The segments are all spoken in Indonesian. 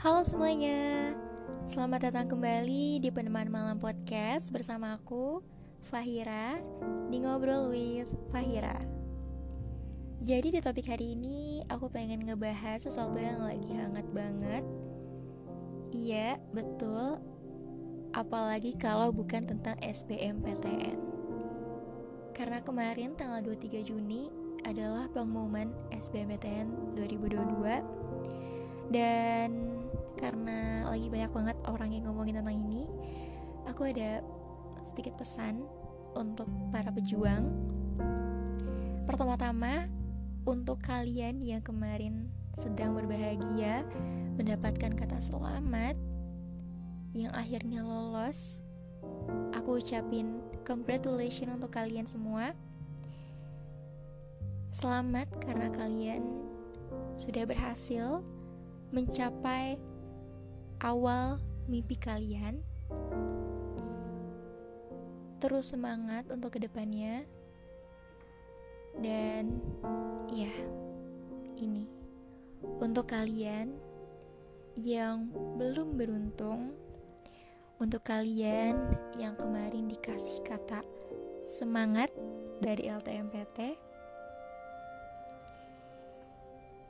Halo semuanya, selamat datang kembali di Peneman Malam Podcast bersama aku, Fahira, di Ngobrol with Fahira. Jadi di topik hari ini, aku pengen ngebahas sesuatu yang lagi hangat banget. Iya, betul. Apalagi kalau bukan tentang SBMPTN. Karena kemarin tanggal 23 Juni adalah pengumuman SBMPTN 2022 dan karena lagi banyak banget orang yang ngomongin tentang ini aku ada sedikit pesan untuk para pejuang. Pertama-tama untuk kalian yang kemarin sedang berbahagia mendapatkan kata selamat yang akhirnya lolos aku ucapin congratulations untuk kalian semua. Selamat karena kalian sudah berhasil mencapai awal mimpi kalian. Terus semangat untuk ke depannya. Dan ya, ini untuk kalian yang belum beruntung, untuk kalian yang kemarin dikasih kata semangat dari LTMPT.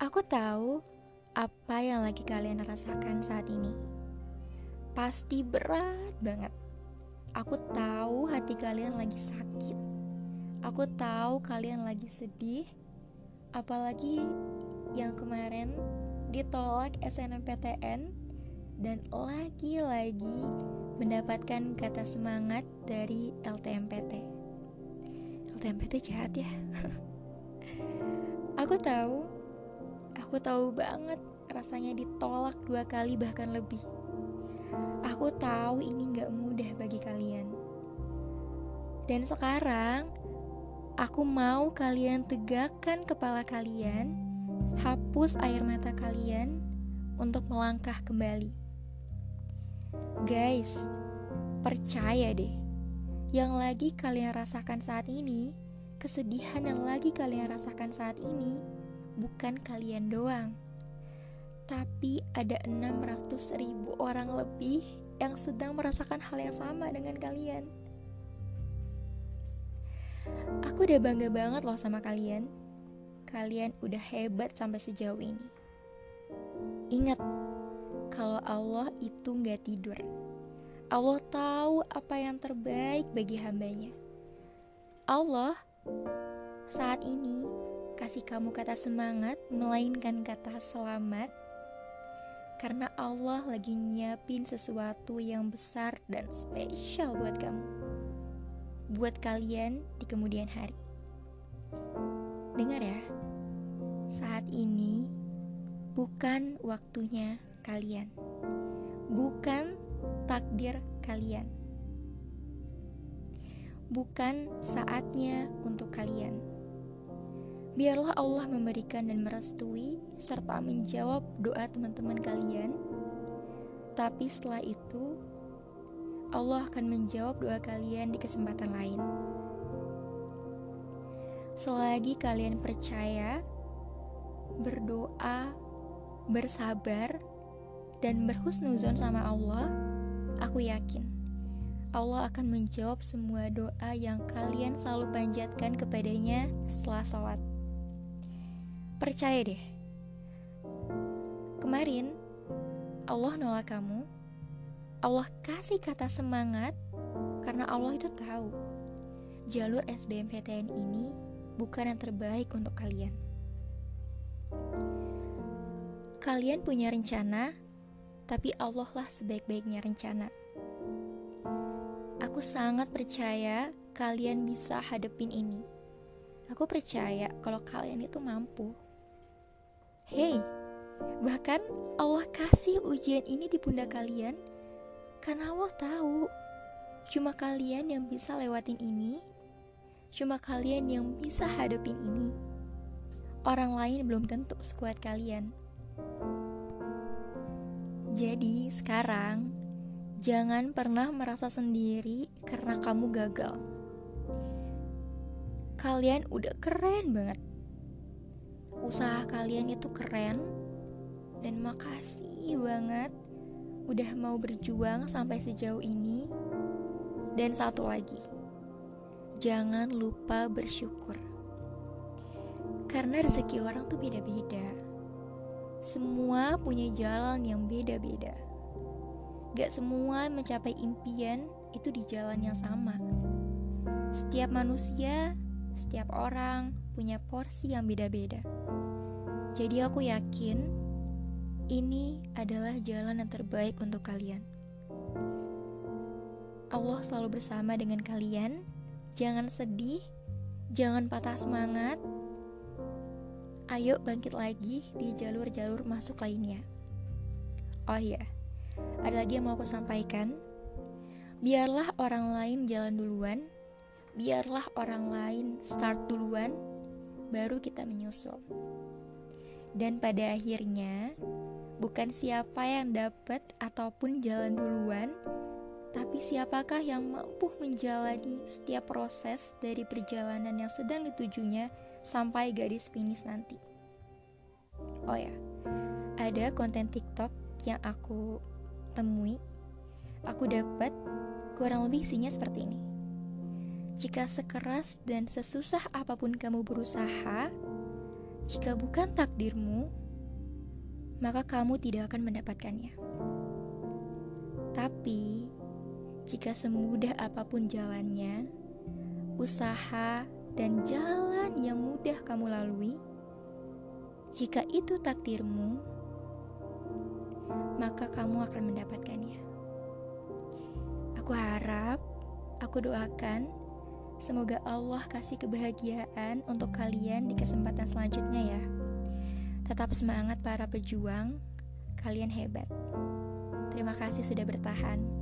Aku tahu apa yang lagi kalian rasakan saat ini. Pasti berat banget. Aku tahu hati kalian lagi sakit. Aku tahu kalian lagi sedih. Apalagi yang kemarin ditolak SNMPTN dan lagi-lagi mendapatkan kata semangat dari LTMPT. LTMPT jahat ya. aku tahu Aku tahu banget rasanya ditolak dua kali bahkan lebih. Aku tahu ini gak mudah bagi kalian. Dan sekarang, aku mau kalian tegakkan kepala kalian, hapus air mata kalian untuk melangkah kembali. Guys, percaya deh, yang lagi kalian rasakan saat ini, kesedihan yang lagi kalian rasakan saat ini, bukan kalian doang, tapi ada 600 ribu orang lebih yang sedang merasakan hal yang sama dengan kalian. Aku udah bangga banget loh sama kalian. Kalian udah hebat sampai sejauh ini. Ingat, kalau Allah itu nggak tidur. Allah tahu apa yang terbaik bagi hambanya. Allah saat ini kasih kamu kata semangat, melainkan kata selamat, karena Allah lagi nyiapin sesuatu yang besar dan spesial buat kamu, buat kalian di kemudian hari. Dengar ya, saat ini bukan waktunya kalian, bukan takdir kalian, bukan saatnya untuk kalian Biarlah Allah memberikan dan merestui serta menjawab doa teman-teman kalian. Tapi setelah itu, Allah akan menjawab doa kalian di kesempatan lain. Selagi kalian percaya, berdoa, bersabar, dan berhusnuzon sama Allah, aku yakin Allah akan menjawab semua doa yang kalian selalu panjatkan kepadanya setelah sholat. Percaya deh. Kemarin Allah nolak kamu. Allah kasih kata semangat karena Allah itu tahu jalur SBMPTN ini bukan yang terbaik untuk kalian. Kalian punya rencana, tapi Allah lah sebaik-baiknya rencana. Aku sangat percaya kalian bisa hadepin ini. Aku percaya kalau kalian itu mampu. Hei, bahkan Allah kasih ujian ini di pundak kalian karena Allah tahu cuma kalian yang bisa lewatin ini, cuma kalian yang bisa hadapin ini. Orang lain belum tentu sekuat kalian. Jadi, sekarang jangan pernah merasa sendiri karena kamu gagal. Kalian udah keren banget usaha kalian itu keren, Dan makasih banget udah mau berjuang sampai sejauh ini. Dan satu lagi, jangan lupa bersyukur. Karena rezeki orang tuh beda-beda. Semua punya jalan yang beda-beda. Gak semua mencapai impian itu di jalan yang sama. Setiap manusia, setiap orang punya porsi yang beda-beda. Jadi aku yakin ini adalah jalan yang terbaik untuk kalian. Allah selalu bersama dengan kalian. Jangan sedih, jangan patah semangat. Ayo bangkit lagi di jalur-jalur masuk lainnya. Oh iya, ada lagi yang mau aku sampaikan. Biarlah orang lain jalan duluan, biarlah orang lain start duluan, baru kita menyusul. Dan pada akhirnya, bukan siapa yang dapat ataupun jalan duluan, tapi siapakah yang mampu menjalani setiap proses dari perjalanan yang sedang ditujunya sampai garis finish nanti. Oh ya, ada konten TikTok yang aku temui, aku dapat kurang lebih isinya seperti ini. Jika sekeras dan sesusah apa pun kamu berusaha, jika bukan takdirmu, maka kamu tidak akan mendapatkannya. Tapi, jika semudah apa pun jalannya, usaha dan jalan yang mudah kamu lalui, jika itu takdirmu, maka kamu akan mendapatkannya. Aku harap, aku doakan Semoga Allah kasih kebahagiaan untuk kalian di kesempatan selanjutnya ya. Tetap semangat para pejuang, kalian hebat. Terima kasih sudah bertahan.